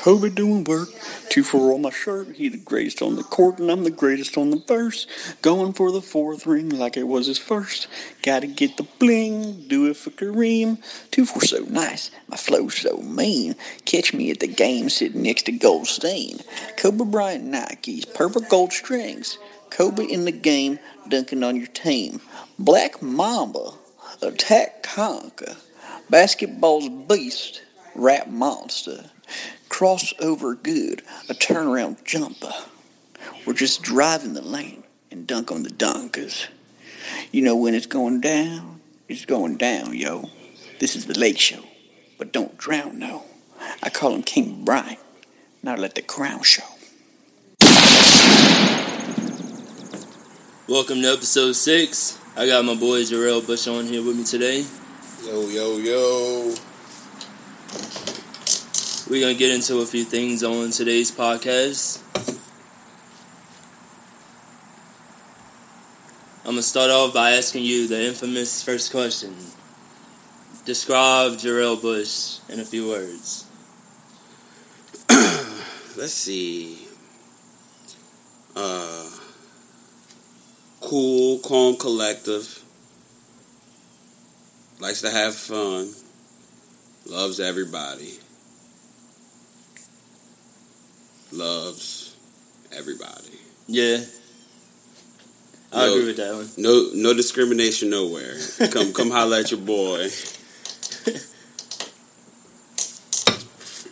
Kobe doing work. Two for on my shirt. He the greatest on the court, and I'm the greatest on the verse. Going for the fourth ring like it was his first. Gotta get the bling, do it for Kareem. Two for so nice, my flow so mean. Catch me at the game sitting next to Goldstein. Kobe Bryant Nikes, purple gold strings. Kobe in the game, dunking on your team. Black Mamba, attack conquer. Basketball's beast, rap monster. Crossover good, a turnaround jumper. We're just driving the lane and dunk on the dunkers. You know when it's going down, it's going down, yo. This is the lake show, but don't drown, no. I call him King Brian. Now let the crown show. Welcome to episode six. I got my boy Jarrell Bush on here with me today. Yo, yo, yo. We're gonna get into a few things on today's podcast. I'm gonna start off by asking you the infamous first question. Describe Jarrell Bush in a few words. Let's see. Uh, cool, calm, collective. Likes to have fun. Loves everybody. Loves everybody. Yeah. I No. agree with that one. No, no discrimination nowhere. Come, come holla at your boy.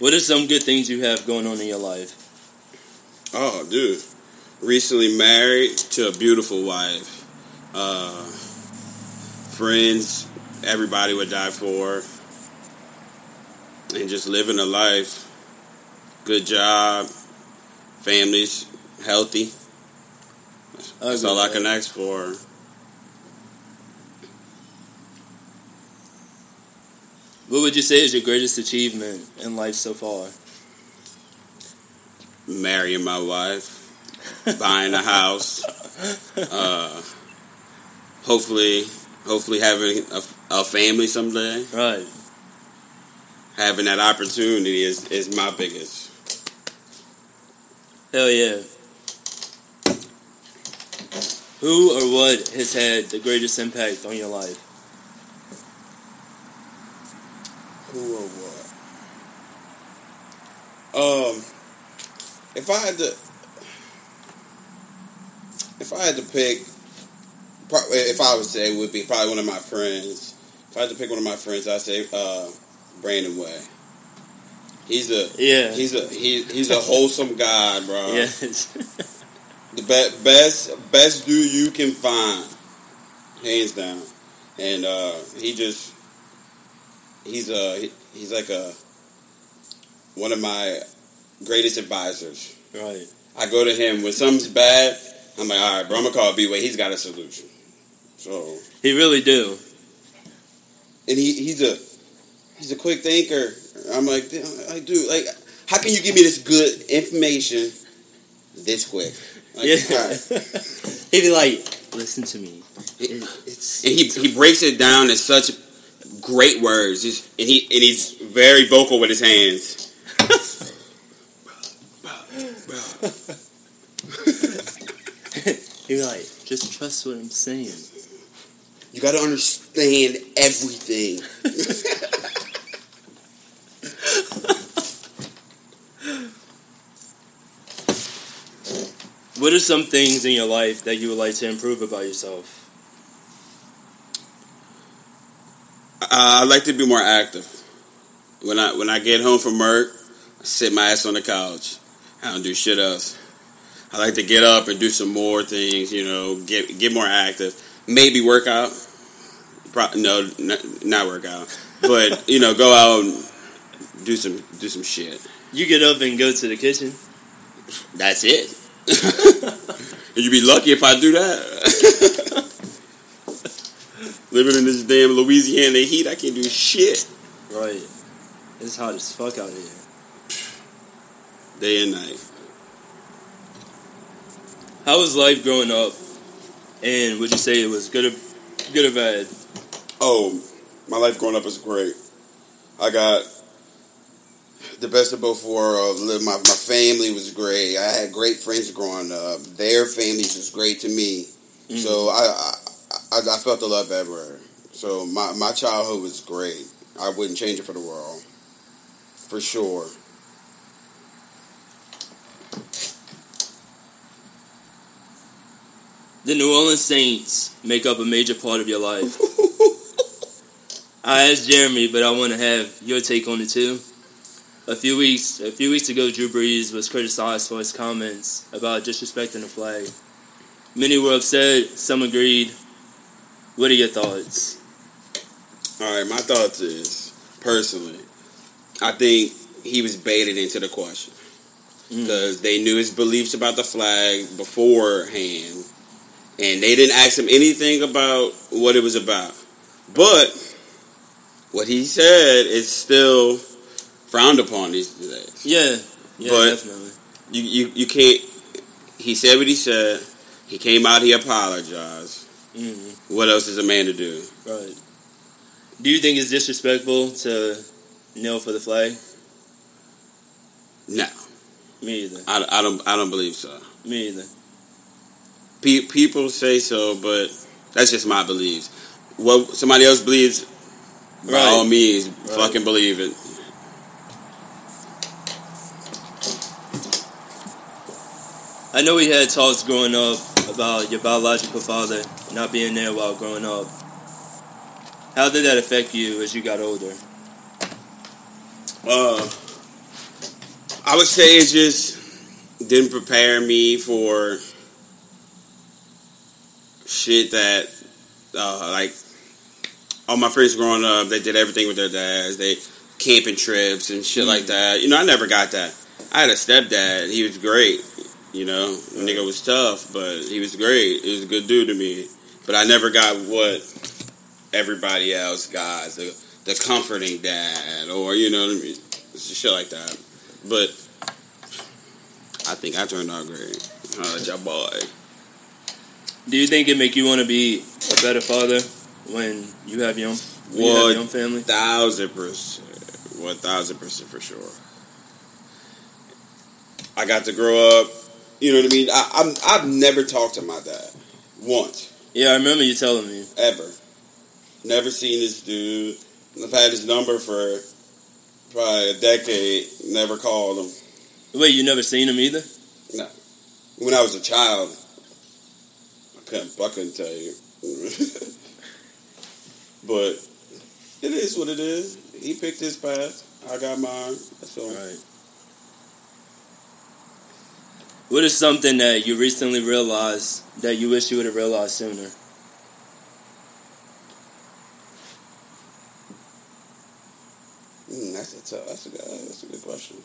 What are some good things you have going on in your life? Oh, dude. Recently married to a beautiful wife. Uh, friends, everybody would die for. And just living a life. Good job. Families healthy. That's all I can ask for. What would you say is your greatest achievement in life so far? Marrying my wife. buying a house. Uh, hopefully, hopefully having a, a family someday. Right. having that opportunity is, is my biggest. Hell yeah. Who or what has had the greatest impact on your life? Who or what? Um, if I had to, if I had to pick, if I would say, it would be probably one of my friends. If I had to pick one of my friends, I'd say uh, Brandon Way. He's a Yeah. he's a he, he's a wholesome guy, bro. yes. the be- best best dude you can find, hands down. And uh, he just he's a he's like a one of my greatest advisors. right. I go to him when something's bad. I'm like, all right, bro. I'm gonna call B Way. He's got a solution. So He really do. and he he's a he's a quick thinker. I'm like, "Damn, like, dude, like, how can you give me this good information this quick? Like, Yeah. right. He'd be like, listen to me. It, it's and he he breaks it down in such great words. He's, and he and he's very vocal with his hands. he'd be like, just trust what I'm saying. You got to understand everything. What are some things in your life that you would like to improve about yourself? Uh, I like to be more active. When I when I get home from work, I sit my ass on the couch. I don't do shit else. I like to get up and do some more things. You know, get get more active. Maybe work out. Pro- no, not, not work out. But you know, go out and do some do some shit. You get up and go to the kitchen. That's it. and you'd be lucky if I do that. Living in this damn Louisiana heat, I can't do shit Right. It's hot as fuck out here. day and night. How was life growing up? And would you say it was good or good or bad? Oh, my life growing up was great. I got the best of both worlds. My my family was great. I had great friends growing up. Their families was great to me. Mhm. So I, I I I felt the love everywhere. So my my childhood was great. I wouldn't change it for the world, for sure. The New Orleans Saints make up a major part of your life. I asked Jeremy, but I want to have your take on it too. A few weeks, a few weeks ago, Drew Brees was criticized for his comments about disrespecting the flag. Many were upset. Some agreed. What are your thoughts? All right, my thoughts is personally, I think he was baited into the question Mm. because they knew his beliefs about the flag beforehand, and they didn't ask him anything about what it was about. But what he said is still frowned upon these days. Yeah, yeah, But- definitely. You you you can't. He said what he said. He came out. He apologized. hmm What else is a man to do? Right. Do you think it's disrespectful to kneel for the flag? No, Me either. I, I don't. I don't believe so. Me either. Pe- people say so, but that's just my beliefs. What somebody else believes, by Right. all means, Right. fucking believe it. I know we had talks growing up about your biological father not being there while growing up. How did that affect you as you got older? Uh, I would say it just didn't prepare me for shit that, uh, like, all my friends growing up, they did everything with their dads. They camping trips and shit like that. You know, I never got that. I had a stepdad. He was great. You know, the nigga was tough, but he was great. He was a good dude to me. But I never got what everybody else got. The the comforting dad, or you know what I mean, shit like that. But I think I turned out great. Uh, your boy. Do you think it make you want to be a better father when you have young, when you have a young family? Thousand percent. One thousand percent for sure. I got to grow up. You know what I mean? I, I'm, I've never talked to my dad once, Yeah, I remember you telling me. ever. Never seen this dude. I've had his number for probably a decade. Never called him. Wait, you never seen him either? No. When I was a child, I couldn't, couldn't tell you. but it is what it is. He picked his path. I got mine. That's all. Right. What is something that you recently realized that you wish you would have realized sooner? Mm, that's a tough, that's a good, that's a good question.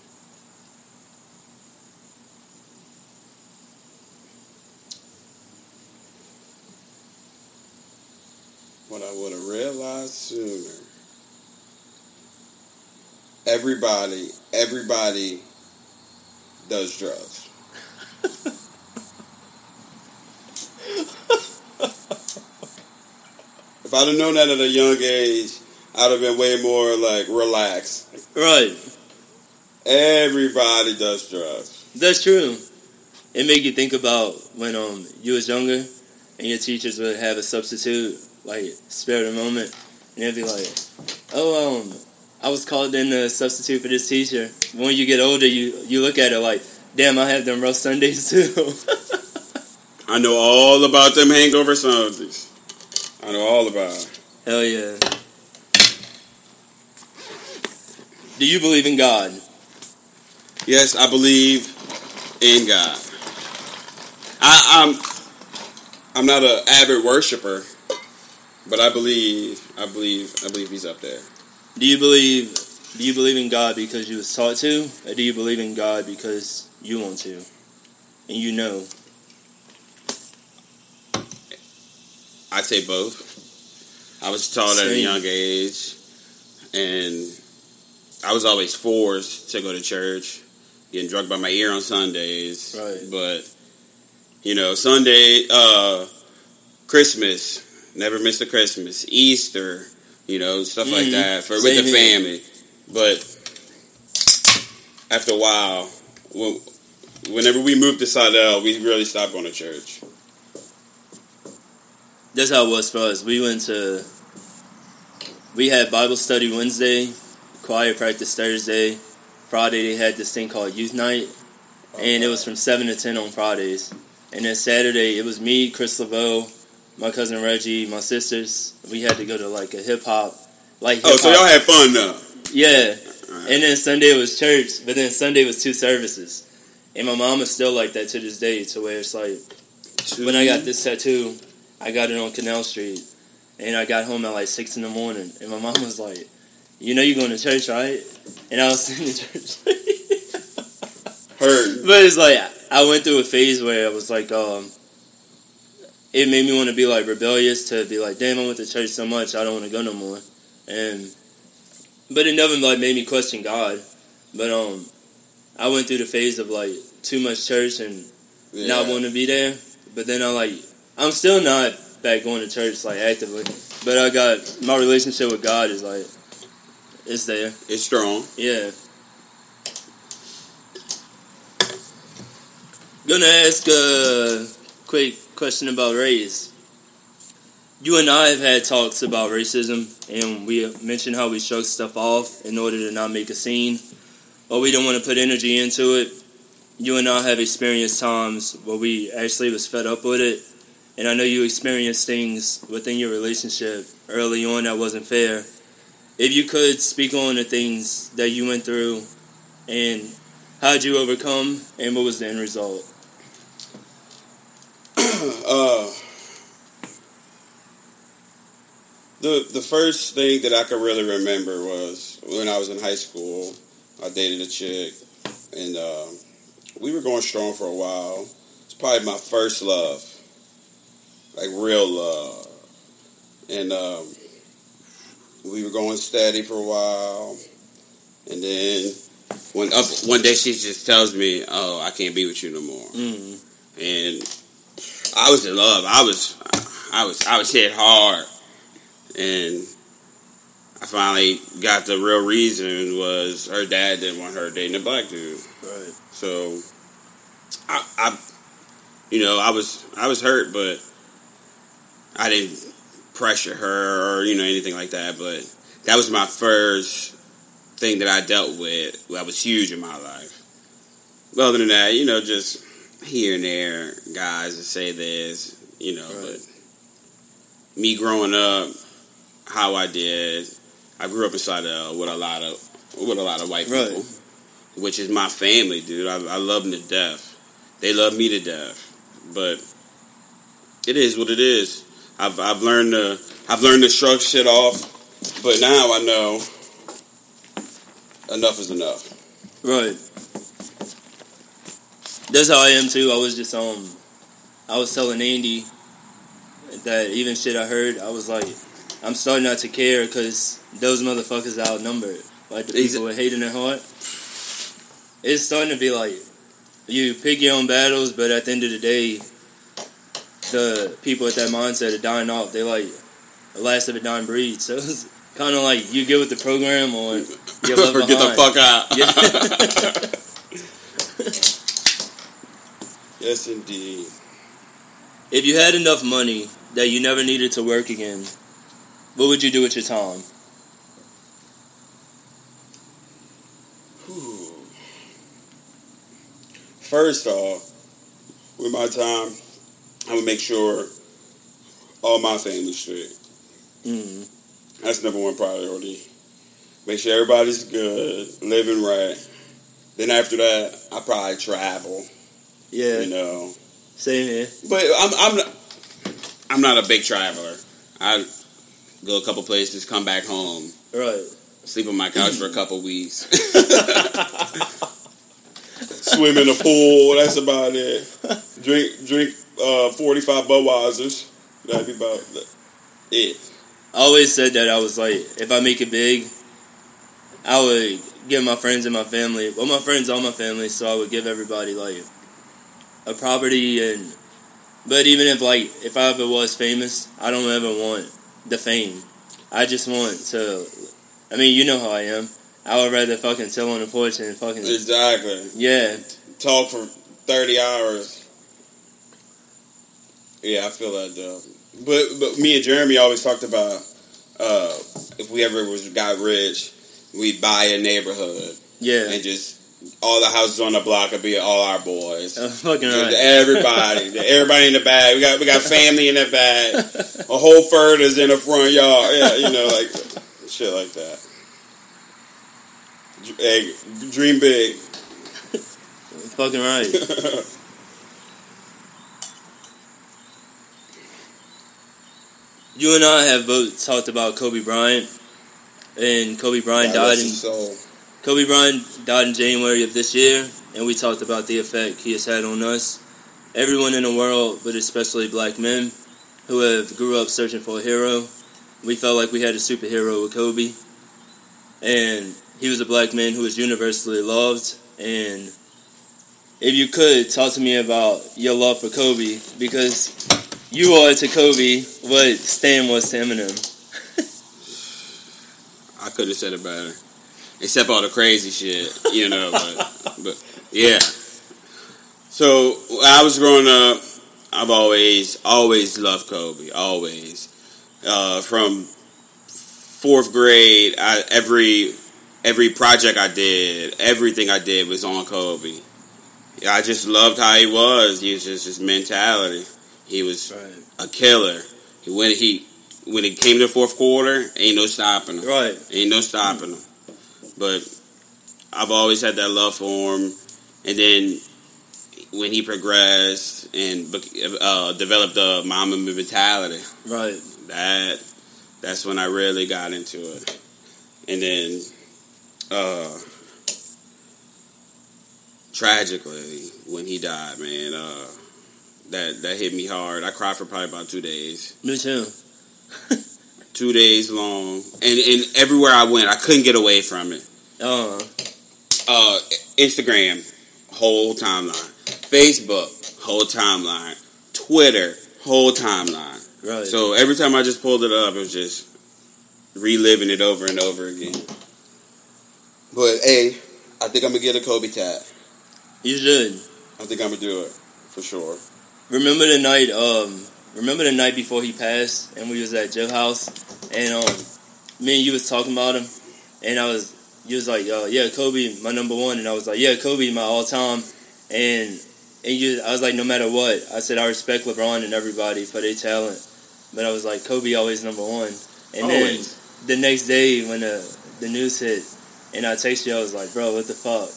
What I would have realized sooner. Everybody, everybody does drugs. If I'd have known that at a young age, I'd have been way more like relaxed. Right. Everybody does drugs. That's true. It make you think about when um you was younger and your teachers would have a substitute, like spare the moment, and they'd be like, "Oh, um, I was called in to substitute for this teacher." When you get older, you you look at it like, "Damn, I have them rough Sundays too." I know all about them hangover Sundays. I know all about. it. Hell yeah. Do you believe in God? Yes, I believe in God. I, I'm I'm not an avid worshiper, but I believe I believe I believe He's up there. Do you believe do you believe in God because you was taught to, or do you believe in God because you want to, and you know? I'd say both. I was taught at a young age, and I was always forced to go to church, getting drugged by my ear on Sundays. Right. But you know, Sunday, uh, Christmas, never miss a Christmas, Easter, you know, stuff like Mhm. that for Same with the here. family. But after a while, when, whenever we moved to Slidell, we really stopped going to church. That's how it was for us. We went to we had Bible study Wednesday, choir practice Thursday. Friday they had this thing called youth night, and it was from seven to ten on Fridays. And then Saturday it was me, Chris Laveau, my cousin Reggie, my sisters. We had to go to like a hip hop, like Oh, so y'all had fun though. yeah. Alright. And then Sunday it was church, but then Sunday was two services. And my mom is still like that to this day, to where it's like when I got this tattoo, I got it on Canal Street, and I got home at like six in the morning, and my mom was like, "You know you're going to church, right?" And I was sitting in church, Heard. but it's like I went through a phase where I was like, um, it made me want to be like rebellious to be like, "Damn, I went to church so much, I don't want to go no more," and but it never like made me question God, but um, I went through the phase of like too much church and Yeah. not want to be there. But then I like I'm still not back going to church like actively. But I got my relationship with God is like it's there. It's strong. Yeah. Gonna ask a quick question about race. You and I have had talks about racism, and we mentioned how we shrug stuff off in order to not make a scene, or we don't want to put energy into it. You and I have experienced times where we actually was fed up with it, and I know you experienced things within your relationship early on that wasn't fair. If you could speak on the things that you went through, and how'd you overcome, and what was the end result? Uh, the the first thing that I could really remember was when I was in high school. I dated a chick, and uh, we were going strong for a while. It's probably my first love, like real love, and um, we were going steady for a while, and then one up one day she just tells me, "Oh, I can't be with you no more," Mm. and I was in love. I was, I was, I was hit hard, and I finally got the real reason was her dad didn't want her dating a black dude. Right. So, I, I, you know, I was, I was hurt, but I didn't pressure her or you know anything like that. But that was my first thing that I dealt with. That was huge in my life. Other than that, you know, just here and there, guys that say this, you know, Right. but me growing up, how I did, I grew up inside uh, with a lot of with a lot of white Right. people, which is my family, dude. I, I love them to death. They love me to death, but it is what it is. I've I've learned to I've learned to shrug shit off, but now I know enough is enough. Right. That's how I am too. I was just um, I was telling Andy that even shit I heard, I was like, I'm starting not to care because those motherfuckers are outnumbered. Like the people with hate in their heart. It's starting to be like you pick your own battles, but at the end of the day, the people with that mindset are dying off. They like the last of a dying breed. So it's kind of like you get with the program or you left or get the fuck out. Yeah. yes, indeed. If you had enough money that you never needed to work again, what would you do with your time? First off, with my time, I would make sure all my family's straight. Mm. That's number one priority. Make sure everybody's good, living right. Then after that, I probably travel. Yeah, You know, same here. but I'm I'm not, I'm not a big traveler. I go a couple places, come back home, Right. sleep on my couch for a couple weeks, swim in the pool. That's about it. Drink drink uh, forty five Budweisers. That'd be about it. I always said that I was like, if I make it big, I would give my friends and my family. Well, my friends, all my family, so I would give everybody like a property and. But even if like if I ever was famous, I don't ever want the fame. I just want to. I mean, you know how I am. I would rather fucking chill on the porch and fucking Exactly. yeah. Talk for thirty hours. Yeah, I feel that though. But but me and Jeremy always talked about uh, if we ever was got rich, we'd buy a neighborhood Yeah. and just all the houses on the block would be all our boys. Uh, fucking right. Everybody, everybody in the bag. We got we got family in the bag. A whole furnace in the front yard. Yeah, you know, like shit like that. Hey, dream big. fucking right. You and I have both talked about Kobe Bryant, and Kobe Bryant God died in soul. Kobe Bryant died in January of this year, and we talked about the effect he has had on us. Everyone in the world, but especially black men, who have grew up searching for a hero. We felt like we had a superhero with Kobe, and he was a black man who was universally loved. And if you could talk to me about your love for Kobe, because you are to Kobe what Stan was to Eminem. I could have said it better, except all the crazy shit, you know. But, but yeah. So when I was growing up, I've always always loved Kobe. Always, uh, from fourth grade, I, every every project I did, everything I did was on Kobe. I just loved how he was. He was just his mentality. He was Right. a killer. When he when it came to the fourth quarter, ain't no stopping him. Right. Ain't no stopping him. But I've always had that love for him. And then when he progressed and uh, developed the mama mentality, Right. that that's when I really got into it. And then, uh, tragically, when he died, man, uh, that that hit me hard. I cried for probably about two days Me too. two days long, and and everywhere I went, I couldn't get away from it. Uh, Uh, Instagram, whole timeline. Facebook, whole timeline. Twitter, whole timeline. right. So every time I just pulled it up, it was just reliving it over and over again. But hey, I think I'm gonna get a Kobe tat. you should. I think I'm gonna do it for sure. Remember the night, um, remember the night before he passed, and we was at Joe House, and um, me and you was talking about him, and I was, you was like, uh, yeah, Kobe, my number one, and I was like, yeah, Kobe, my all time, and and you, I was like, no matter what, I said I respect LeBron and everybody for their talent, but I was like, Kobe always number one, and Always. then the next day when the the news hit, and I texted you, I was like, bro, what the fuck?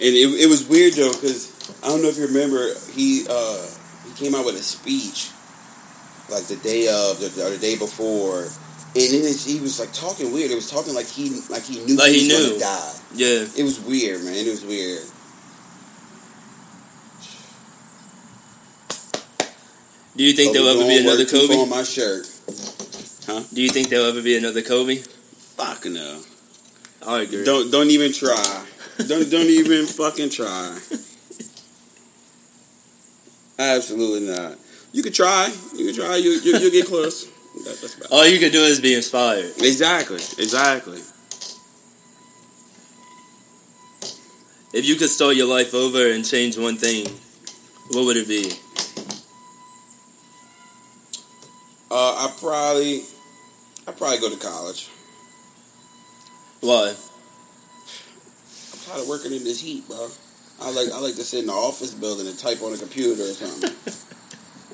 And it, it was weird though, because I don't know if you remember, he uh, he came out with a speech like the day of the, or the day before, and then it's, he was like talking weird. It was talking like he like he knew Like he he was knew. gonna die. Yeah, It was weird, man. It was weird. do you think there'll ever be another work too far Kobe? on my shirt. Huh? Do you think there'll ever be another Kobe? Fuck no. I agree. Don't don't even try. don't don't even fucking try. Absolutely not. You could try. You could try. You you you'll get close. That, that's about All you could do is be inspired. Exactly. Exactly. If you could start your life over and change one thing, what would it be? Uh, I probably I probably go to college. Why? I'm tired of working in this heat, bro. I like I like to sit in the office building and type on a computer or something.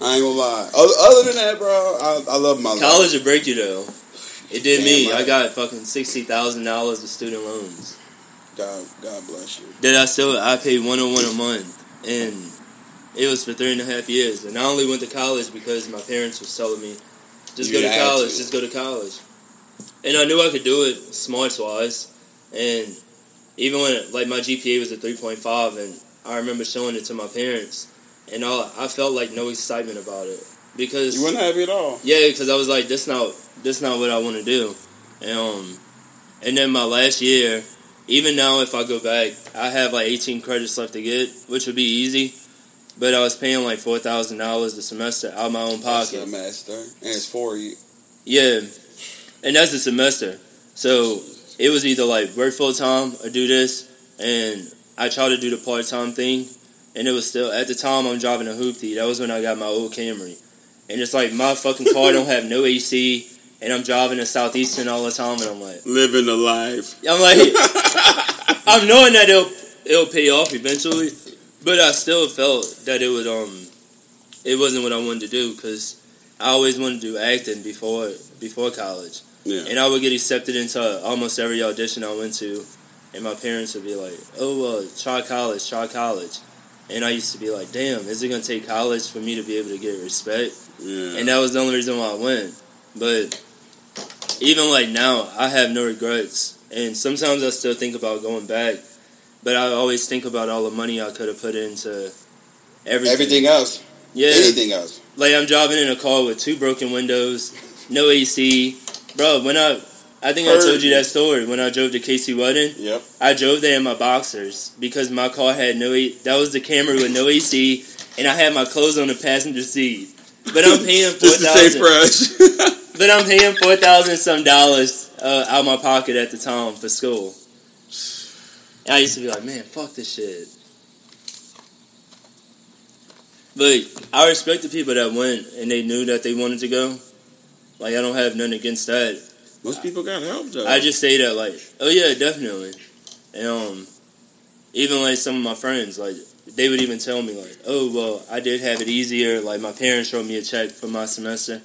I ain't gonna lie. Other, other than that, bro, I, I love my life. College would break you though. It did Damn me. right. I got fucking sixty thousand dollars of student loans. God, God bless you. That I still I paid one on one a month, and it was for three and a half years. And I only went to college because my parents was telling me, just You go to college, to. just go to college. And I knew I could do it smarts wise, and even when like my GPA was a three point five, and I remember showing it to my parents, and all I felt like no excitement about it because You weren't happy at all. yeah, because I was like, this not this not what I want to do, and um, and then my last year, even now if I go back, I have like 18 credits left to get, which would be easy, but I was paying like four thousand dollars a semester out of my own That's pocket. a master, and it's for you. Yeah, and that's a semester. So it was either like work full time or do this, and I tried to do the part time thing, and it was still at the time I'm driving a hoopty. That was when I got my old Camry, and it's like my fucking car don't have no AC, and I'm driving to Southeastern all the time, and I'm like, Living the life. I'm like, I'm knowing that it'll it'll pay off eventually, but I still felt that it would um, it wasn't what I wanted to do because I always wanted to do acting before before college. Yeah. And I would get accepted into almost every audition I went to, and my parents would be like, "Oh, well, try college, try college," and I used to be like, "Damn, is it gonna take college for me to be able to get respect?" Yeah. And that was the only reason why I went. But even like now, I have no regrets, and sometimes I still think about going back, but I always think about all the money I could have put into everything. Everything else. yeah. Anything else. Like I'm driving in a car with two broken windows, no AC. Bro, when I I think I told you that story when I drove to Casey wedding. Yep. I drove there in my boxers because my car had no that was the Camry with no AC and I had my clothes on the passenger seat. But I'm paying four Just to say thousand. fresh. But I'm paying four thousand some dollars uh, out of my pocket at the time for school. And I used to be like, man, fuck this shit. But I respect the people that went and they knew that they wanted to go. Like I don't have nothing against that. Most people got help though. I just say that like, oh yeah, definitely. And um, even like some of my friends, like they would even tell me like, oh well, I did have it easier. Like my parents wrote me a check for my semester,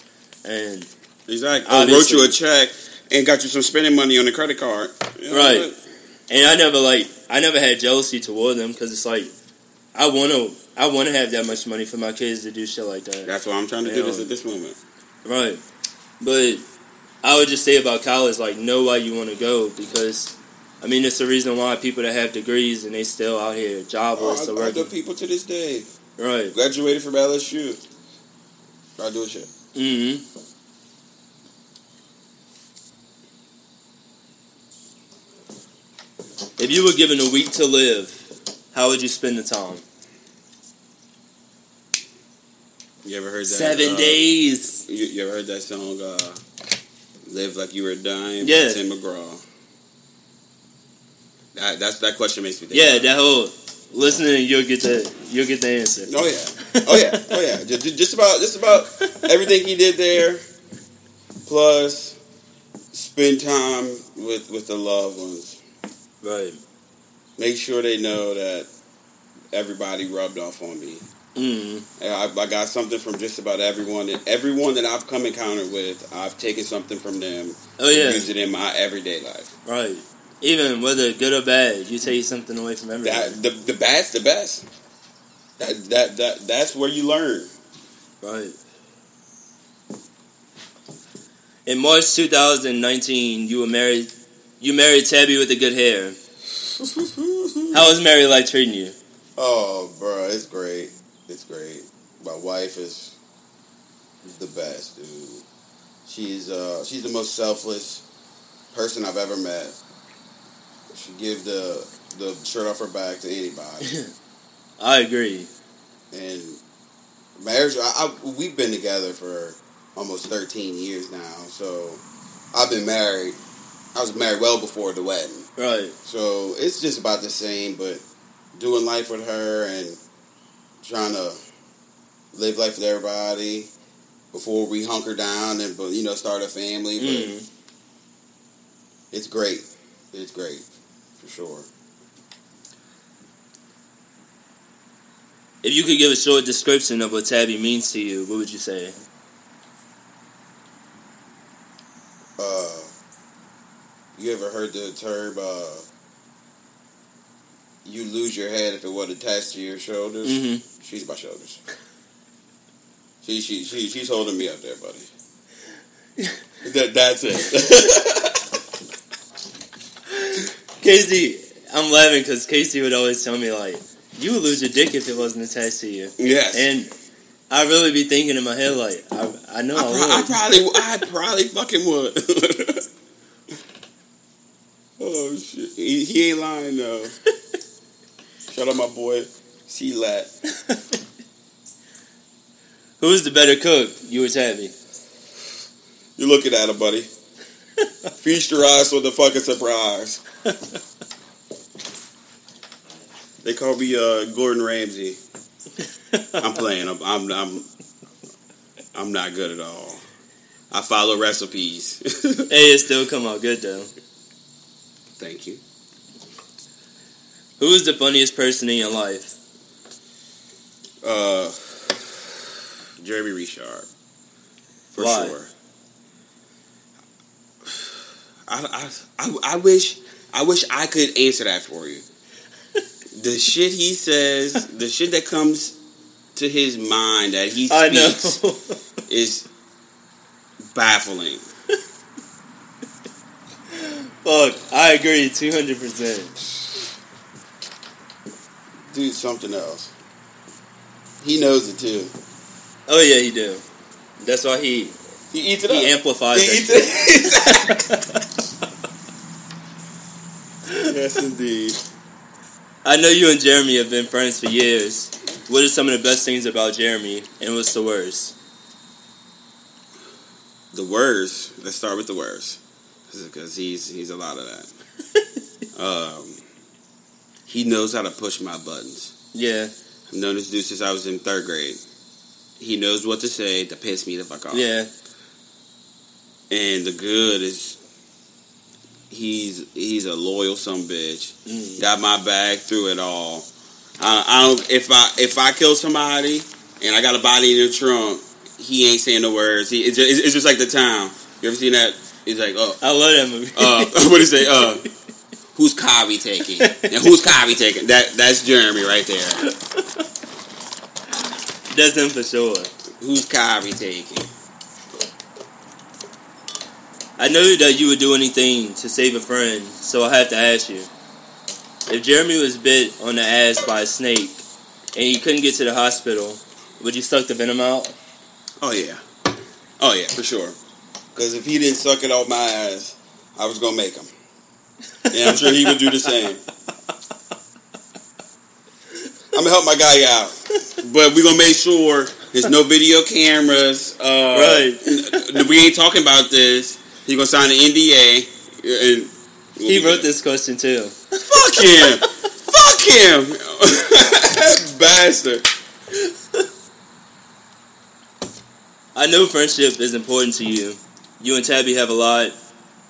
and exactly. I wrote you a check and got you some spending money on the credit card. You know Right. what? and I never like I never had jealousy toward them because it's like I want to I want to have that much money for my kids to do shit like that. That's why I'm trying to do this at this moment. Right. But I would just say about college, like, know why you want to go because, I mean, it's the reason why people that have degrees and they still out here jobless Oh, I, I know people to this day. Right. Graduated from LSU. Try doing shit. Mm-hmm. If you were given a week to live, how would you spend the time? You ever heard that? Seven uh, days. You, you ever heard that song? Uh, "Live Like You Were Dying" by Yeah. Tim McGraw. That, that's that question makes me think. Yeah, that whole listening, you'll get the you'll get the answer. Oh yeah. Oh yeah. Oh yeah. Just, just about just about everything he did there. Plus, spend time with with the loved ones. Right. Make sure they know that everybody rubbed off on me. Mm-hmm. I, I got something from just about everyone. That everyone that I've come encounter with, I've taken something from them. Oh yeah. and used it in my everyday life. Right. Even whether good or bad, you take something away from everything. That the the bad's the best. That that that that's where you learn. Right. In March 2019, you were married. You married Tabby with the good hair. How was married life treating you? Oh, bro, it's great. It's great. My wife is the best, dude. She's uh she's the most selfless person I've ever met. She give the the shirt off her back to anybody. I agree. and marriage I, I we've been together for almost 13 years now so i've been married i was married well before the wedding Right. so it's just about the same but doing life with her and trying to live life with everybody before we hunker down and you know start a family but Mm. it's great it's great for sure If you could give a short description of what Tabby means to you, what would you say? uh you ever heard the term uh you lose your head if it wasn't attached to your shoulders Mm-hmm. She's my shoulders. She, she, she, she's holding me up there buddy. That, that's it. Casey, I'm laughing because Casey would always tell me like, "You would lose your dick if it wasn't attached to you," yes. And I'd really be thinking in my head like, "I, I know I, I, pro- I would." probably I probably fucking would. Oh shit. He, he ain't lying though. Shout out my boy C-Lat Who's the better cook? You or Tabby? You're looking at him buddy Feast your eyes with the fucking surprise. they call me uh, Gordon Ramsay. I'm playing. I'm, I'm I'm I'm not good at all. I follow recipes. hey, it still come out good though. Thank you. Who is the funniest person in your life? Uh, Jeremy Richard, for Why? sure. I, I, I, I wish I wish I could answer that for you. The shit he says, the shit that comes to his mind that he speaks is baffling. Fuck, I agree, two hundred percent. Dude, something else. He knows it too. Oh yeah, he do. That's why he He eats it he up. amplifies He that eats it. yes, indeed. I know you and Jeremy have been friends for years. What are some of the best things about Jeremy, and what's the worst? The worst. Let's start with the worst, because he's he's a lot of that. um, he knows how to push my buttons. Yeah, I've known this dude since I was in third grade. He knows what to say to piss me the fuck off. yeah. And the good is he's he's a loyal some bitch. Mm. Got my back through it all. I, I don't if I if I kill somebody and I got a body in the trunk, he ain't saying the words. He it's just, it's just like the town. You ever seen that? He's like, oh, I love that movie. uh, what do you say? Uh, who's Kyrie taking? And who's Kyrie taking? That that's Jeremy right there. That's him for sure. Who's Kyrie taking? I know that you would do anything to save a friend, so I have to ask you. If Jeremy was bit on the ass by a snake and he couldn't get to the hospital, would you suck the venom out? Oh yeah, oh yeah, for sure. Because if he didn't suck it off my ass, I was gonna make him. And I'm sure he would do the same. I'm gonna help my guy out, but we're gonna make sure there's no video cameras. Uh, Right. We ain't talking about this. He gonna sign an NDA, and we'll He wrote good. this question too. Fuck him! Fuck him! Bastard. I know friendship is important to you. You and Tabby have a lot,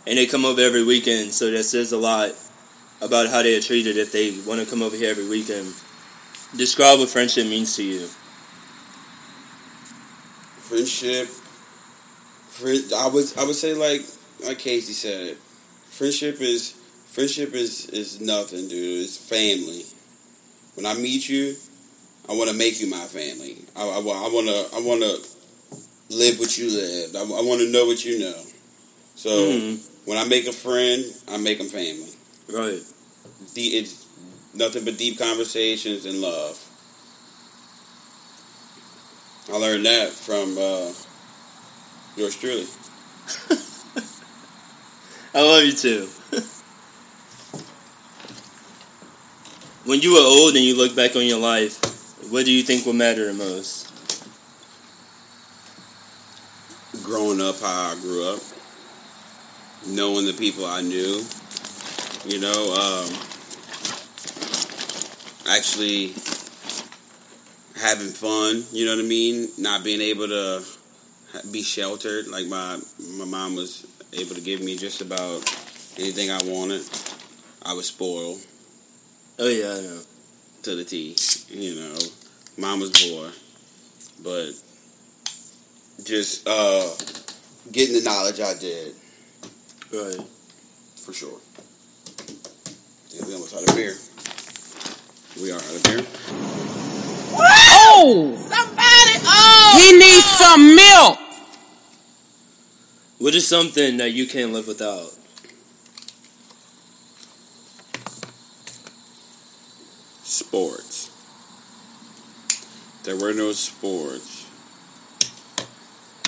and they come over every weekend, so that says a lot about how they are treated if they want to come over here every weekend. Describe what friendship means to you. friendship friend, I would I would say like like Casey said friendship is friendship is is nothing dude it's family when I meet you I want to make you my family I, I, want to I want to live what you live I, I want to know what you know so Mhm. when I make a friend I make them family Right. De- it's nothing but deep conversations and love I learned that from uh, yours truly. I love you too. when you were old and you look back on your life, what do you think will matter the most? Growing up how I grew up, knowing the people I knew, you know, um, actually having fun, you know what I mean? Not being able to be sheltered, like my my mom was able to give me just about anything I wanted. I was spoiled. Oh yeah, I know. to the T. You know, mama's boy. But just uh, getting the knowledge I did, Right. for sure. Yeah, we almost out of beer. We are out of beer. Oh! Somebody, oh! He needs some milk! What is something that you can't live without? Sports. There were no sports.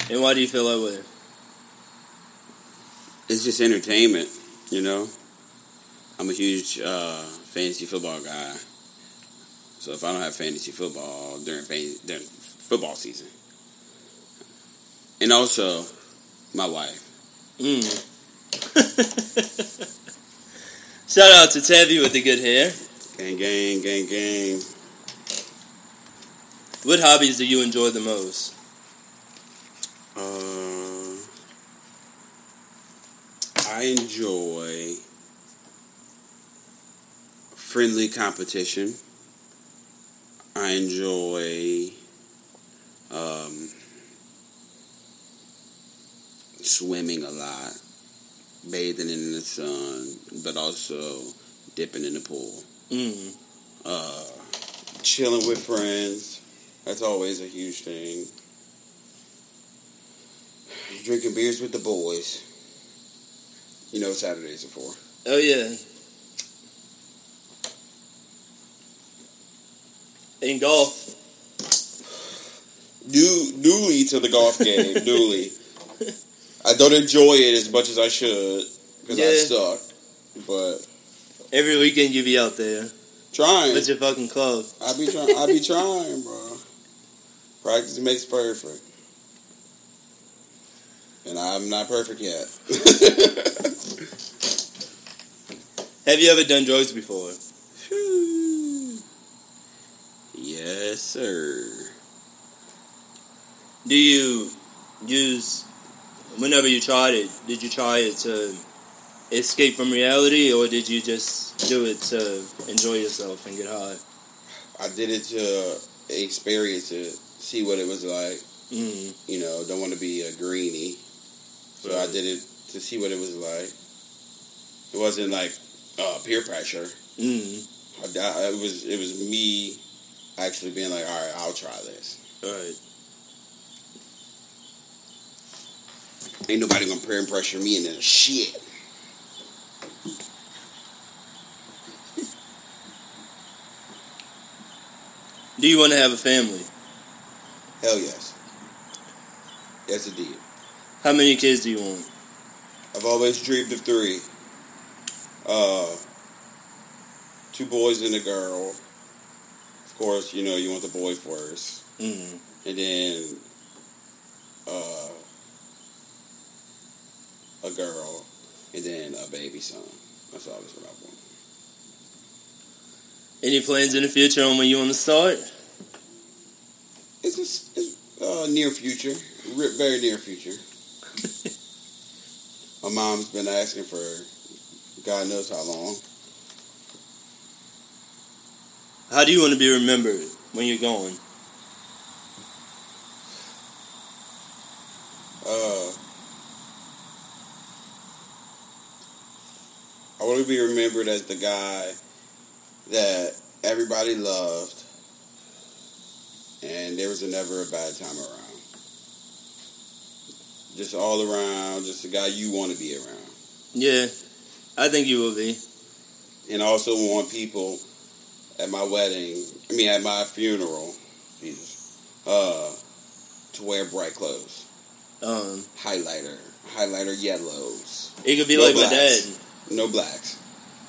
And why do you feel that way? It's just entertainment, you know? I'm a huge uh, fantasy football guy. So if I don't have fantasy football during, during football season, and also my wife, Mm. Shout out to Tabby with the good hair. Gang, gang, gang, gang. What hobbies do you enjoy the most? Uh, I enjoy friendly competition. I enjoy um, swimming a lot, bathing in the sun, but also dipping in the pool. Mm. Uh, chilling with friends. That's always a huge thing. Drinking beers with the boys. You know what Saturdays are for. Oh yeah. In golf. New, newly to the golf game, newly. I don't enjoy it as much as I should because I suck. But Every weekend you be out there trying, with your fucking club. I be trying. I be trying, bro. Practice makes perfect, and I'm not perfect yet. Have you ever done drugs before? Yes, sir. Do you use whenever you tried it, did you try it to escape from reality or did you just do it to enjoy yourself and get high? I did it to experience it, see what it was like. Mm. You know, don't want to be a greenie, so I did it to see what it was like. It wasn't like uh, peer pressure. Mm. I, I- it was it was me actually being like, all right, I'll try this. Alright. Ain't nobody gonna peer pressure me into shit. Do you want to have a family? Hell yes. Yes, indeed. How many kids do you want? I've always dreamed of three. Uh, two boys and a girl. Of course, you know you want the boy first, Mm. and then uh, a girl, and then a baby son. That's always what I want. Any plans in the future on when you want to start? It's s- it's uh, near future, very near future. My mom's been asking for God knows how long. How do you want to be remembered when you're gone? Uh, I want to be remembered as the guy that everybody loved, and there was never a bad time around. Just all around, just the guy you want to be around. Yeah, I think you will be. and also want people at my wedding, I mean at my funeral, Jesus, uh, to wear bright clothes, Um, highlighter, highlighter yellows, it could be No like my dad. no blacks.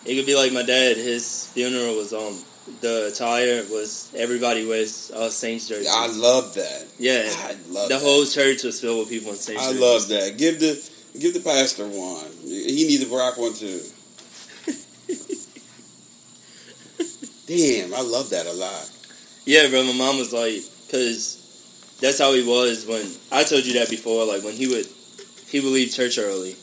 It could be like my dad. His funeral was um the attire was everybody wears uh, Saints jersey. I love that. yeah, I love the that. whole church was filled with people in Saints. I jerseys. love that. Give the give the pastor one. He needs to rock one too. Damn, I love that a lot. Yeah, bro. My mom was like, because that's how he was when I told you that before. Like when he would he would leave church early,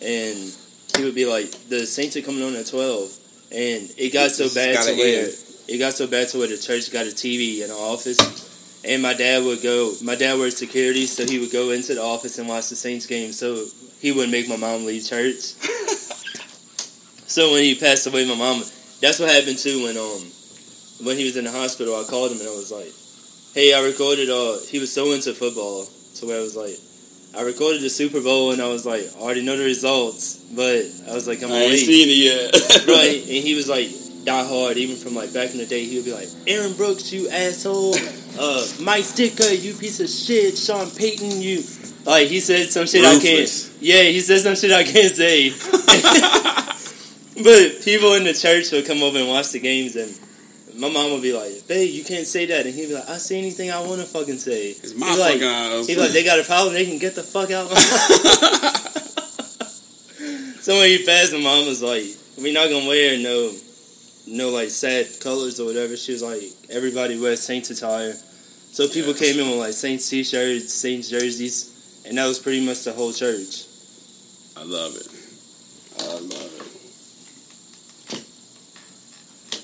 and he would be like, the Saints are coming on at twelve, and it got so bad to where end. it got so bad to where the church got a TV in the office. And my dad would go. My dad worked security, so he would go into the office and watch the Saints game, so he wouldn't make my mom leave church. so when he passed away, my mom. That's what happened too when um when he was in the hospital. I called him and I was like, "Hey, I recorded." Uh, he was so into football, to where I was like, "I recorded the Super Bowl," and I was like, "I already know the results," but I was like, "I'm I ain't seen it yet. right? And he was like die hard, even from like back in the day. He would be like, "Aaron Brooks, you asshole," uh, "Mike Ditka, you piece of shit," "Sean Payton, you." Like he said some shit I can't. Yeah, he said some shit I can't say. But people in the church would come over and watch the games, and my mom would be like, "Babe, you can't say that," and he'd be like, "I say anything I want to fucking say." It's my He's like, fucking house. He's like, "They got a problem. They can get the fuck out." So when you passed, my mom was like, "We not gonna wear no, no like sad colors or whatever." She was like, "Everybody wears Saints attire." So people Yes. came in with like Saints t-shirts, Saints jerseys, and that was pretty much the whole church. I love it. I love it.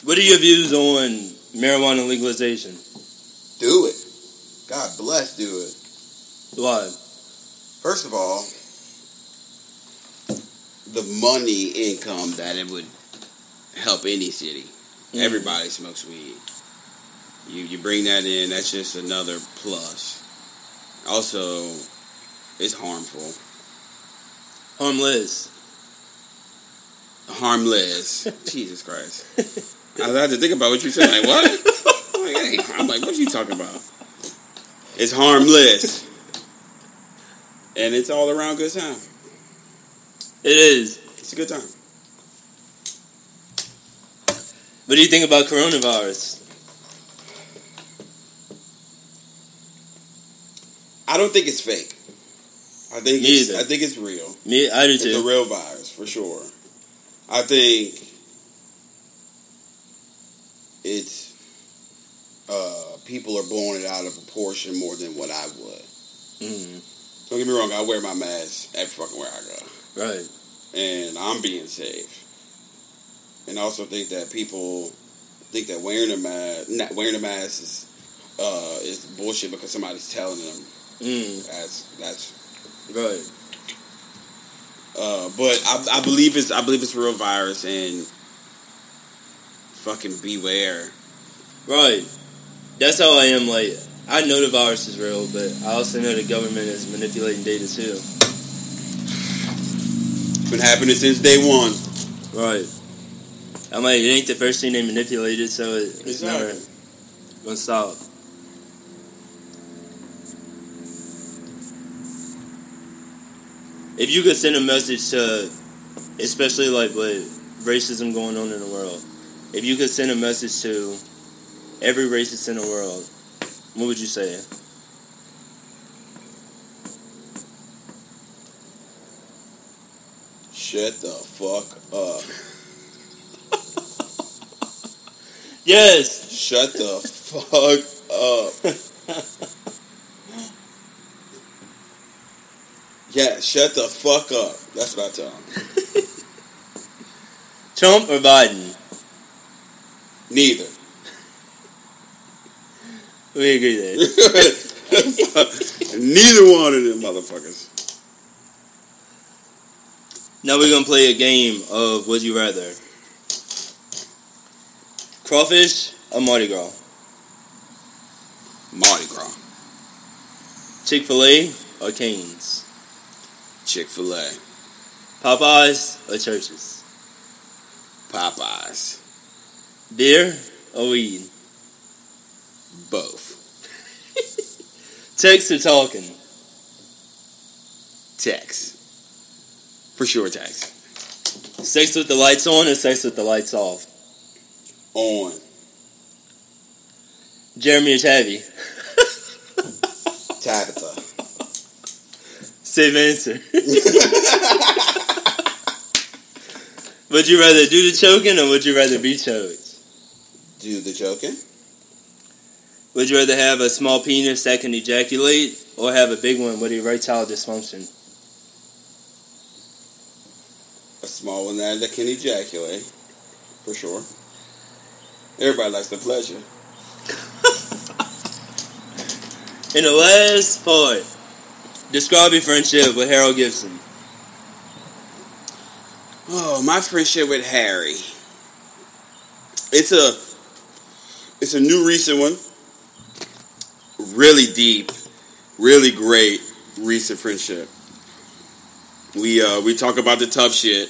What are your views on marijuana legalization? Do it. God bless, do it. Why? First of all, The money income that it would help any city. Mhm. Everybody smokes weed. You you bring that in, that's just another plus. Also, it's harmful. Harmless. Harmless. Jesus Christ. I had to think about what you said. Like, what? I'm like, hey, I'm like, what you talking about? It's harmless. And it's all around good time. It is. It's a good time. What do you think about coronavirus? I don't think it's fake. I think Me it's, either. I think it's real. Me, I do too. It's a real virus for sure. I think it's uh, people are blowing it out of proportion more than what I would. Mhm. Don't get me wrong, I wear my mask every fucking where I go. Right. and I'm being safe. And I also think that people think that wearing a mask, not wearing a mask is uh, is bullshit because somebody's telling them. Mm. That's that's. Right. Uh, but I, I believe it's I believe it's a real virus and fucking beware. Right. That's how I am. Like, I know the virus is real, but I also know the government is manipulating data too. It's been happening since day one. Right. I'm like, it ain't the first thing they manipulated, so it, it's Exactly. never gonna stop. If you could send a message to, especially like with racism going on in the world, if you could send a message to every racist in the world, what would you say? Shut the fuck up. Yes. Shut the fuck up. Yeah, shut the fuck up. That's what I tell them. Trump or Biden? Neither. We agree that. Neither one of them motherfuckers. Now we're gonna play a game of Would You Rather. Crawfish or Mardi Gras? Mardi Gras. Chick fil A or Canes? Chick fil A. Popeyes or Church's? Popeyes. Beer or weed? Both. Text or talking? Text. For sure, text. Sex with the lights on or sex with the lights off? On. Jeremy or Tabby? Tabitha. Same answer. would you rather do the choking or would you rather be choked? Do the joking. Would you rather have a small penis that can ejaculate or have a big one with erectile dysfunction? A small one that, that can ejaculate. For sure. Everybody likes the pleasure. In the last part, describe your friendship with Harold Gibson. Oh, my friendship with Harry. It's a it's a new recent one. Really deep, really great recent friendship. We uh we talk about the tough shit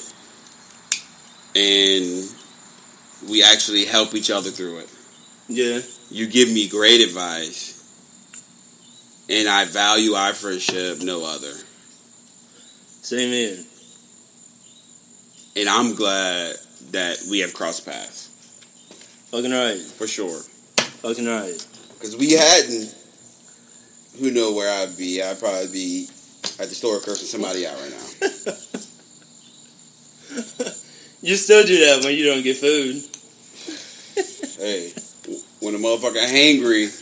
and we actually help each other through it. Yeah. You give me great advice and I value our friendship no other. Same here. And I'm glad that we have crossed paths. Fucking right. For sure. Fucking right. Because we hadn't, who know where I'd be? I'd probably be at the store cursing somebody out right now. You still do that when you don't get food. Hey, when a motherfucker hangry,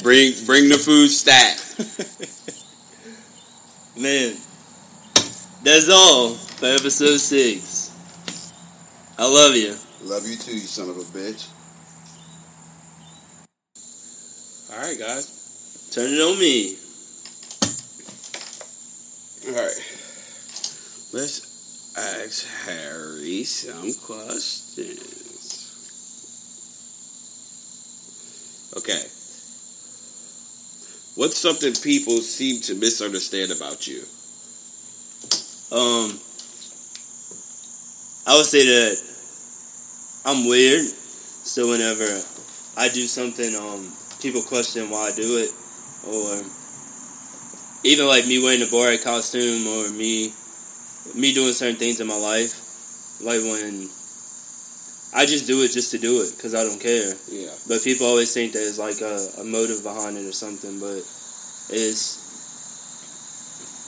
bring bring the food stack. Man, that's all for episode six. I love you. Love you too, you son of a bitch. All right, guys. Turn it on me. All right. Let's ask Harry some questions. Okay. What's something people seem to misunderstand about you? Um, I would say that I'm weird. So whenever I do something, um, people question why I do it, or even like me wearing a Borat costume, or me me doing certain things in my life, like when I just do it just to do it because I don't care. Yeah. But people always think that there's like a, a motive behind it or something, but it's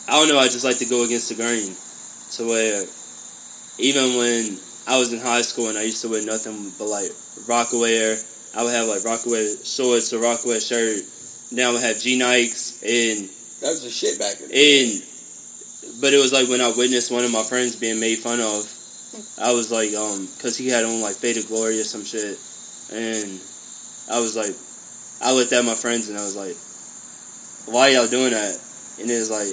I don't know. I just like to go against the grain, to where even when I was in high school and I used to wear nothing but like Rocawear, I would have like Rocawear shorts or Rocawear shirt. Now I would have G Nikes and That was the shit back in the and but it was like when I witnessed one of my friends being made fun of, I was like, um, cause he had on like Faded Glory or some shit, and I was like, I looked at my friends and I was like, why y'all doing that? And it was like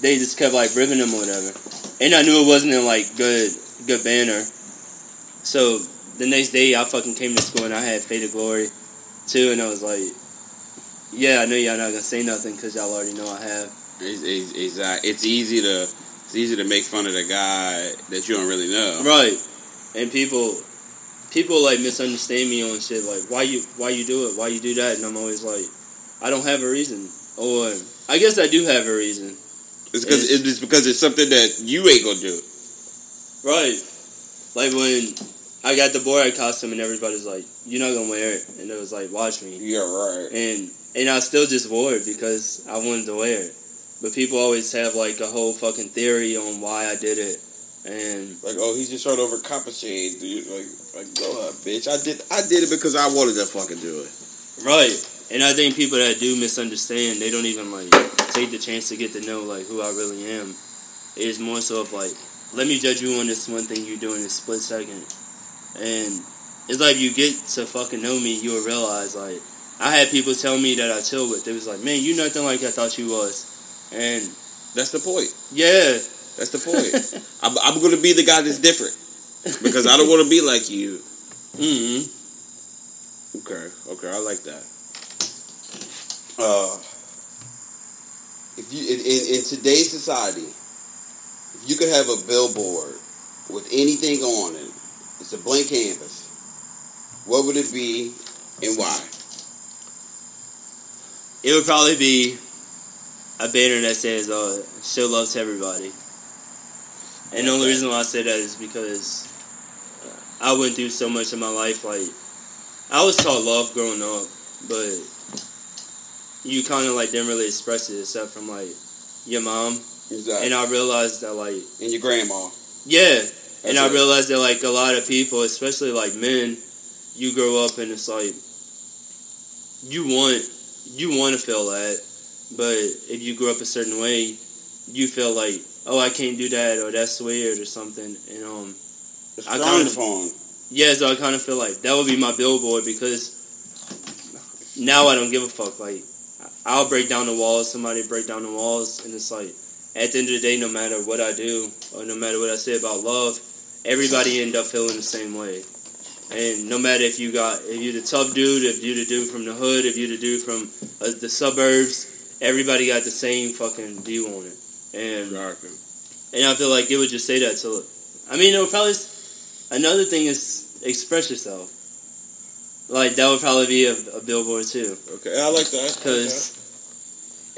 they just kept like ribbing him or whatever, and I knew it wasn't in like good good banner. So the next day I fucking came to school and I had Faded Glory too, and I was like, yeah, I know y'all not gonna say nothing because y'all already know I have. It's, it's, it's, uh, it's easy to it's easy to make fun of the guy that you don't really know. Right. And people people like misunderstand me on shit like why you why you do it, why you do that and I'm always like I don't have a reason. Or I guess I do have a reason. It's because It's- it's because it's something that you ain't gonna do. Right. Like when I got the Borat costume and everybody's like, You're not gonna wear it and it was like, watch me. Yeah, right. And and I still just wore it because I wanted to wear it. But people always have like a whole fucking theory on why I did it. And Like, oh, he's just trying to overcompensate. Dude. Like, like, go up, bitch. I did, I did it because I wanted to fucking do it. Right. And I think people that do misunderstand, they don't even like take the chance to get to know like who I really am. It's more so of like, let me judge you on this one thing you're doing in a split second. And it's like you get to fucking know me, you'll realize like I had people tell me that I chill with. They was like, Man, you nothing like I thought you was. And That's the point. yeah. That's the point. I'm, I'm gonna be the guy that's different because I don't want to be like you. hmm Okay, okay, I like that. Uh, if you in, in, in today's society, if you could have a billboard with anything on it, it's a blank canvas. What would it be, and why? It would probably be a banner that says uh, show love to everybody. And the only reason why I say that is because uh, I went through so much in my life. Like, I was taught love growing up, but you kind of like didn't really express it except from like your mom. Exactly. And I realized that like, and your grandma. yeah. And That's I realized that like a lot of people, especially like men, you grow up and it's like you want you want to feel that, but if you grew up a certain way, you feel like oh I can't do that or that's weird or something. And um It's I kind of- yeah, so I kind of feel like that would be my billboard because now I don't give a fuck. Like I'll break down the walls, somebody break down the walls, and it's like at the end of the day, no matter what I do or no matter what I say about love, everybody end up feeling the same way. And no matter if you got if you the tough dude, if you the dude from the hood, if you the dude from uh, the suburbs, everybody got the same fucking view on it. And Exactly. and I feel like it would just say that to I mean, it would probably. Another thing is express yourself. Like that would probably be a, a billboard too, Okay, I like that. I like that. because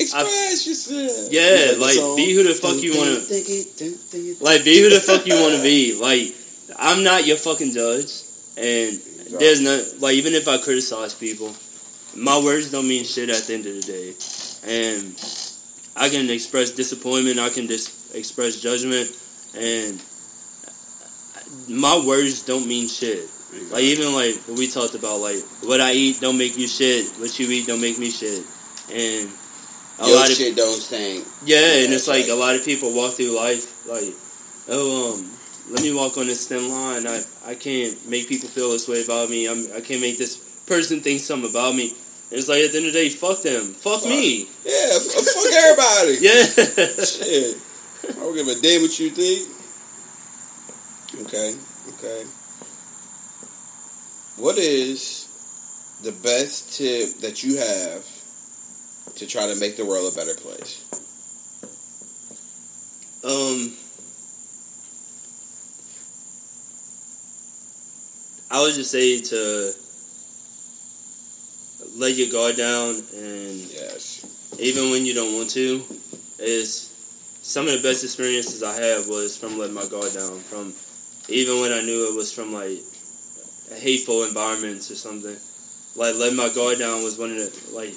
express yourself. yeah, like be who the fuck you want to, to. like be who the fuck you want to be. Like I'm not your fucking judge, and there's no like even if I criticize people, my words don't mean shit at the end of the day, and I can express disappointment, I can dis- express judgment, and my words don't mean shit. Like even like what we talked about, like what I eat don't make you shit. What you eat don't make me shit. And a Your lot of shit don't stink. yeah, and it's like right. a lot of people walk through life like, oh, um, let me walk on this thin line. I I can't make people feel this way about me. I'm I can't make this person think something about me. And it's like at the end of the day, fuck them, fuck, Fuck. me. Yeah, f- fuck everybody. Yeah, Shit. I don't give a damn what you think. Okay, okay. What is the best tip that you have to try to make the world a better place? um. I would just say to let your guard down and Yes. even when you don't want to, is some of the best experiences I had was from letting my guard down. From even when I knew it was from like hateful environments or something, like letting my guard down was one of the like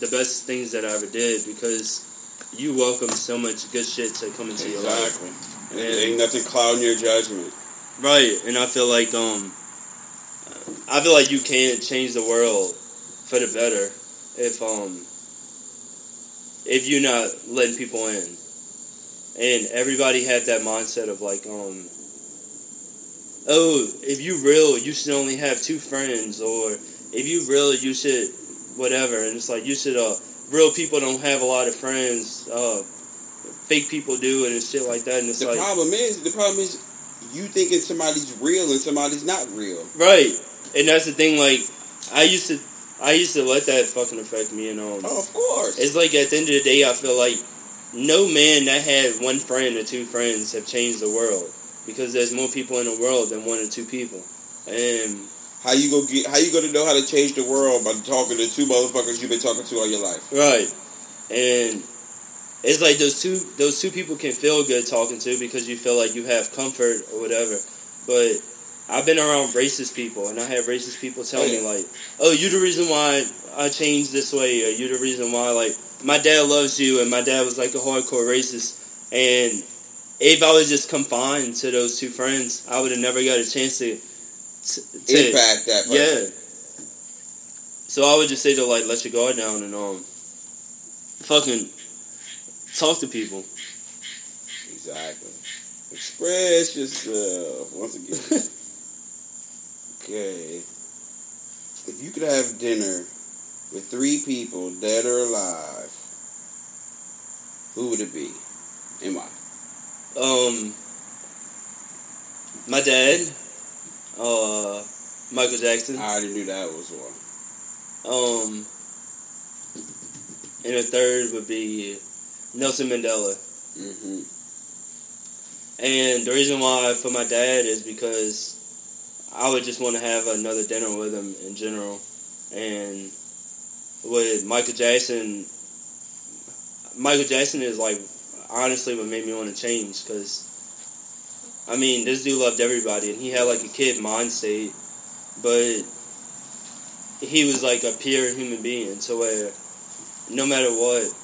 the best things that I ever did because you welcome so much good shit to come into your life. Exactly. Yeah. Ain't, ain't nothing clouding your judgment. Right, and I feel like um, I feel like you can't change the world for the better if um, if you're not letting people in, and everybody had that mindset of like um, oh, if you real, you should only have two friends, or if you real, you should whatever, and it's like you should uh, real people don't have a lot of friends, uh, fake people do, and shit like that, and it's like The like problem is, the problem is, you thinking somebody's real and somebody's not real. Right, and that's the thing. Like, I used to, I used to let that fucking affect me, and um, Oh, of course. it's like at the end of the day, I feel like no man that had one friend or two friends have changed the world because there's more people in the world than one or two people, and How you go get? How you gonna know how to change the world by talking to two motherfuckers you've been talking to all your life? right, and it's like those two those two people can feel good talking to because you feel like you have comfort or whatever, but. I've been around racist people, and I have racist people tell Oh, me like, "Oh, you the reason why I changed this way, or you the reason why like my dad loves you, and my dad was like a hardcore racist, and if I was just confined to those two friends, I would have never got a chance to, to, to Impact that person. yeah. So I would just say to like let your guard down and um, fucking talk to people. Exactly. Express yourself once again. okay. If you could have dinner with three people, dead or alive, who would it be, and why? Um, my dad, uh, Michael Jackson. I already knew that was one. Um, and the third would be Nelson Mandela. Mm-hmm. And the reason why for my dad is because I would just want to have another dinner with him in general. And with Michael Jackson, Michael Jackson is like honestly what made me want to change because I mean this dude loved everybody and he had like a kid mind state, but he was like a pure human being. So where no matter what,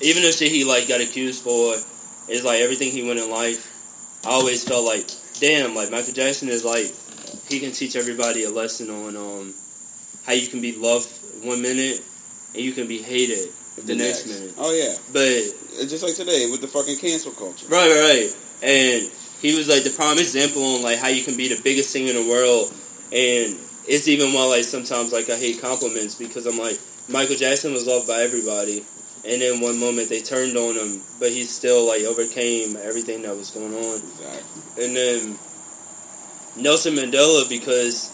even the shit he like got accused for is like everything he went in life. I always felt like, damn, like Michael Jackson is like he can teach everybody a lesson on um how you can be loved one minute and you can be hated the, next, minute. Oh yeah, But just like today with the fucking cancel culture. right, right, right, and he was like the prime example on like how you can be the biggest singer in the world, and it's even why like sometimes like I hate compliments because I'm like Michael Jackson was loved by everybody, and then one moment they turned on him, but he still like overcame everything that was going on. Exactly. And then Nelson Mandela because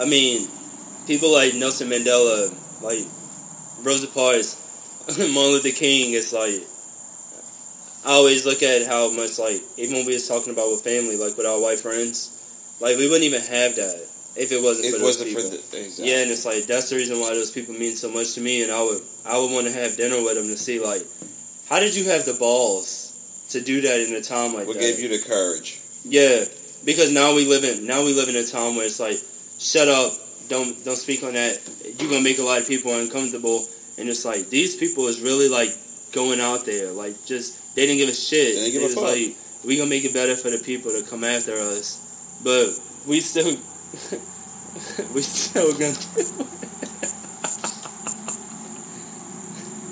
I mean, people like Nelson Mandela, like Rosa Parks, Martin Luther King, it's like I always look at how much like even when we was talking about with family, like with our white friends, like we wouldn't even have that if it wasn't for those wasn't people. for the exactly. Yeah, and it's like that's the reason why those people mean so much to me, and I would I would want to have dinner with them to see like how did you have the balls to do that in a time like What that? gave you the courage? Yeah, because now we live in now we live in a time where it's like, shut up, don't don't speak on that. You're gonna make a lot of people uncomfortable, and it's like these people is really like going out there, like just they didn't give a shit. They didn't give It a was fuck. like we gonna make it better for the people to come after us, but we still we still gonna.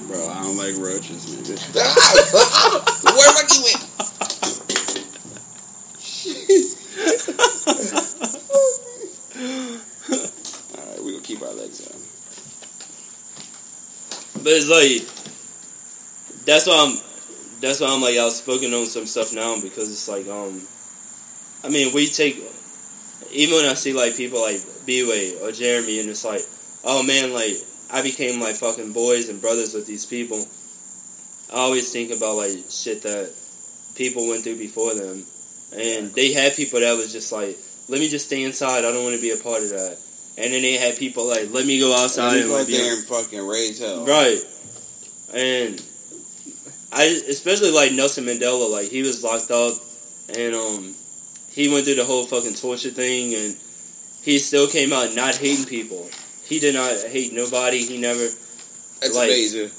Bro, I don't like roaches, man. Where Rocky went? Alright, we gonna keep our legs up. But it's like that's why I'm that's why I'm like outspoken on some stuff now because it's like um I mean we take even when I see like people like B-Way or Jeremy and it's like oh man like I became like fucking boys and brothers with these people. I always think about like shit that people went through before them. And they had people that was just like, let me just stay inside. I don't want to be a part of that. And then they had people like, let me go outside And and like, there and fucking raise hell. Right. And I especially like Nelson Mandela, like he was locked up and um he went through the whole fucking torture thing and he still came out not hating people. He did not hate nobody. He never That's Like- amazing.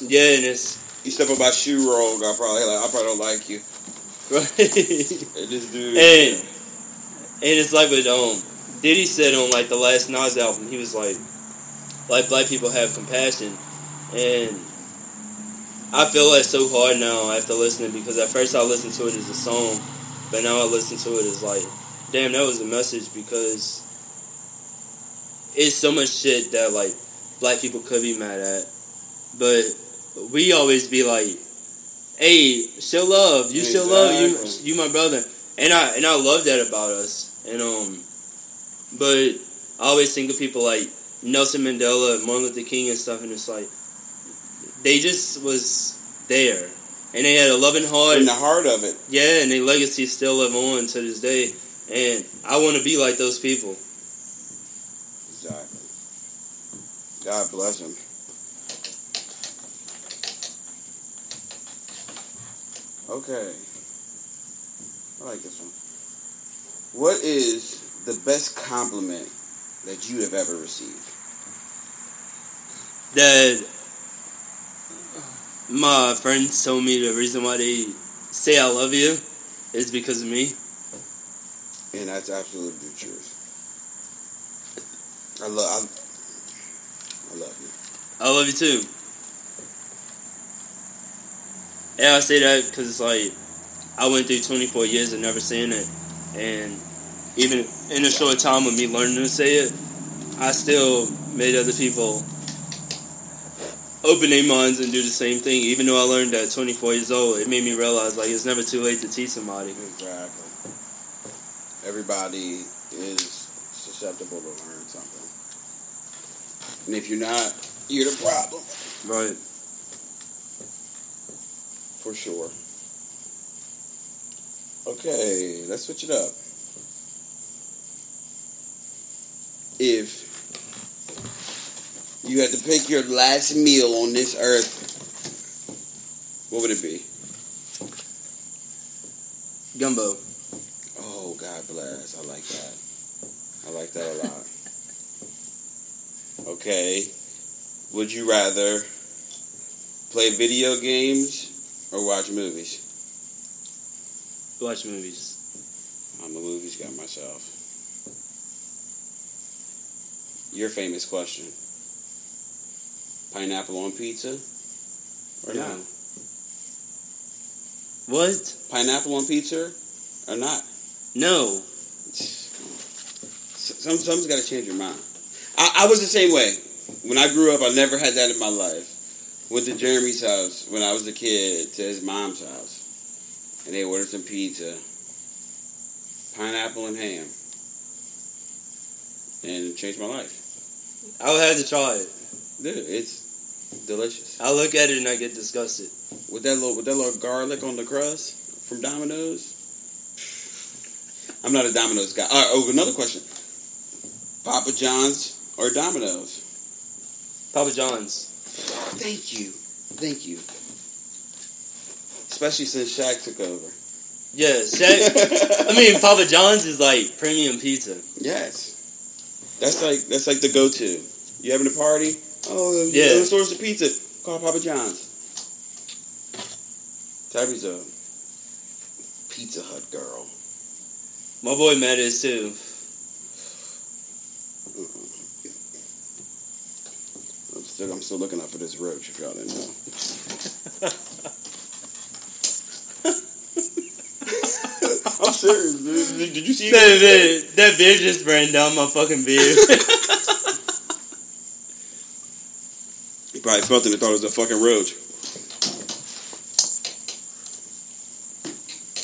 Yeah, and it's You step up my shoe roll, I probably like I probably don't like you. right. And this dude And and it's like what um Diddy said on like the last Nas album, he was like, like black people have compassion, and I feel that so hard now. After listening because at first I listened to it as a song, but now I listen to it as like, damn, that was a message because it's so much shit that like black people could be mad at, but we always be like, hey, show love, you show love, you you my brother, and I and I love that about us, and um, but I always think of people like Nelson Mandela, Martin Luther King, and stuff, and it's like they just was there, and they had a loving heart, in the heart of it. yeah, and their legacy still live on to this day, and I want to be like those people. Exactly. God bless them. Okay. I like this one. What is the best compliment that you have ever received? That my friends told me the reason why they say I love you is because of me. And that's absolutely the truth. I love I, I love you. I love you too. Yeah, I say that because it's like I went through 24 years of never saying it, and even in a short time of me learning to say it, I still made other people open their minds and do the same thing. Even though I learned at 24 years old, it made me realize like it's never too late to teach somebody. Exactly. Everybody is susceptible to learn something. And if you're not, you're the problem. Right. For sure. Okay, let's switch it up. If you had to pick your last meal on this earth, what would it be? Gumbo. Oh, God bless. I like that. I like that a lot. Okay. Would you rather play video games or watch movies? Watch movies. I'm a movies guy myself. Your famous question. Pineapple on pizza or No. not? What? Pineapple on pizza or not? No. Some something's got to change your mind. I, I was the same way. When I grew up, I never had that in my life. Went to Jeremy's house when I was a kid to his mom's house, and they ordered some pizza, pineapple and ham, and it changed my life. I would have to try it. Dude, it's delicious I look at it and I get disgusted. with that little with that little garlic on the crust from Domino's. I'm not a Domino's guy. Uh, oh, another question: Papa John's or Domino's? Papa John's. Thank you. Thank you. Especially since Shaq took over. Yeah, Shaq. I mean, Papa John's is like premium pizza. yes. That's like that's like the go to. You having a party? Oh Yeah. yeah. source of pizza. Call Papa John's. Tabby's a Pizza Hut girl. My boy Matt is too. Mm-hmm. I'm still, I'm still looking out for this roach. If y'all didn't know. I'm serious. Dude. Did you see That, that? that, that beer just ran down my fucking beard. He probably felt it and thought it was a fucking roach.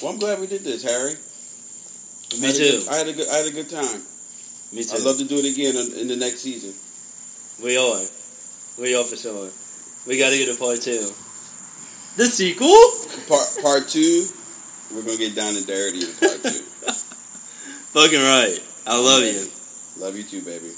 Well, I'm glad we did this, Harry. Me I had a too. good- I had a good, I had a good time. Me too. I'd love to do it again in, in the next season. we are. We are for sure. We gotta get a part two. The sequel? Part part two, we're gonna get down and dirty in part two. Fucking right. I love you. Love you too, baby.